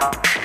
Bye.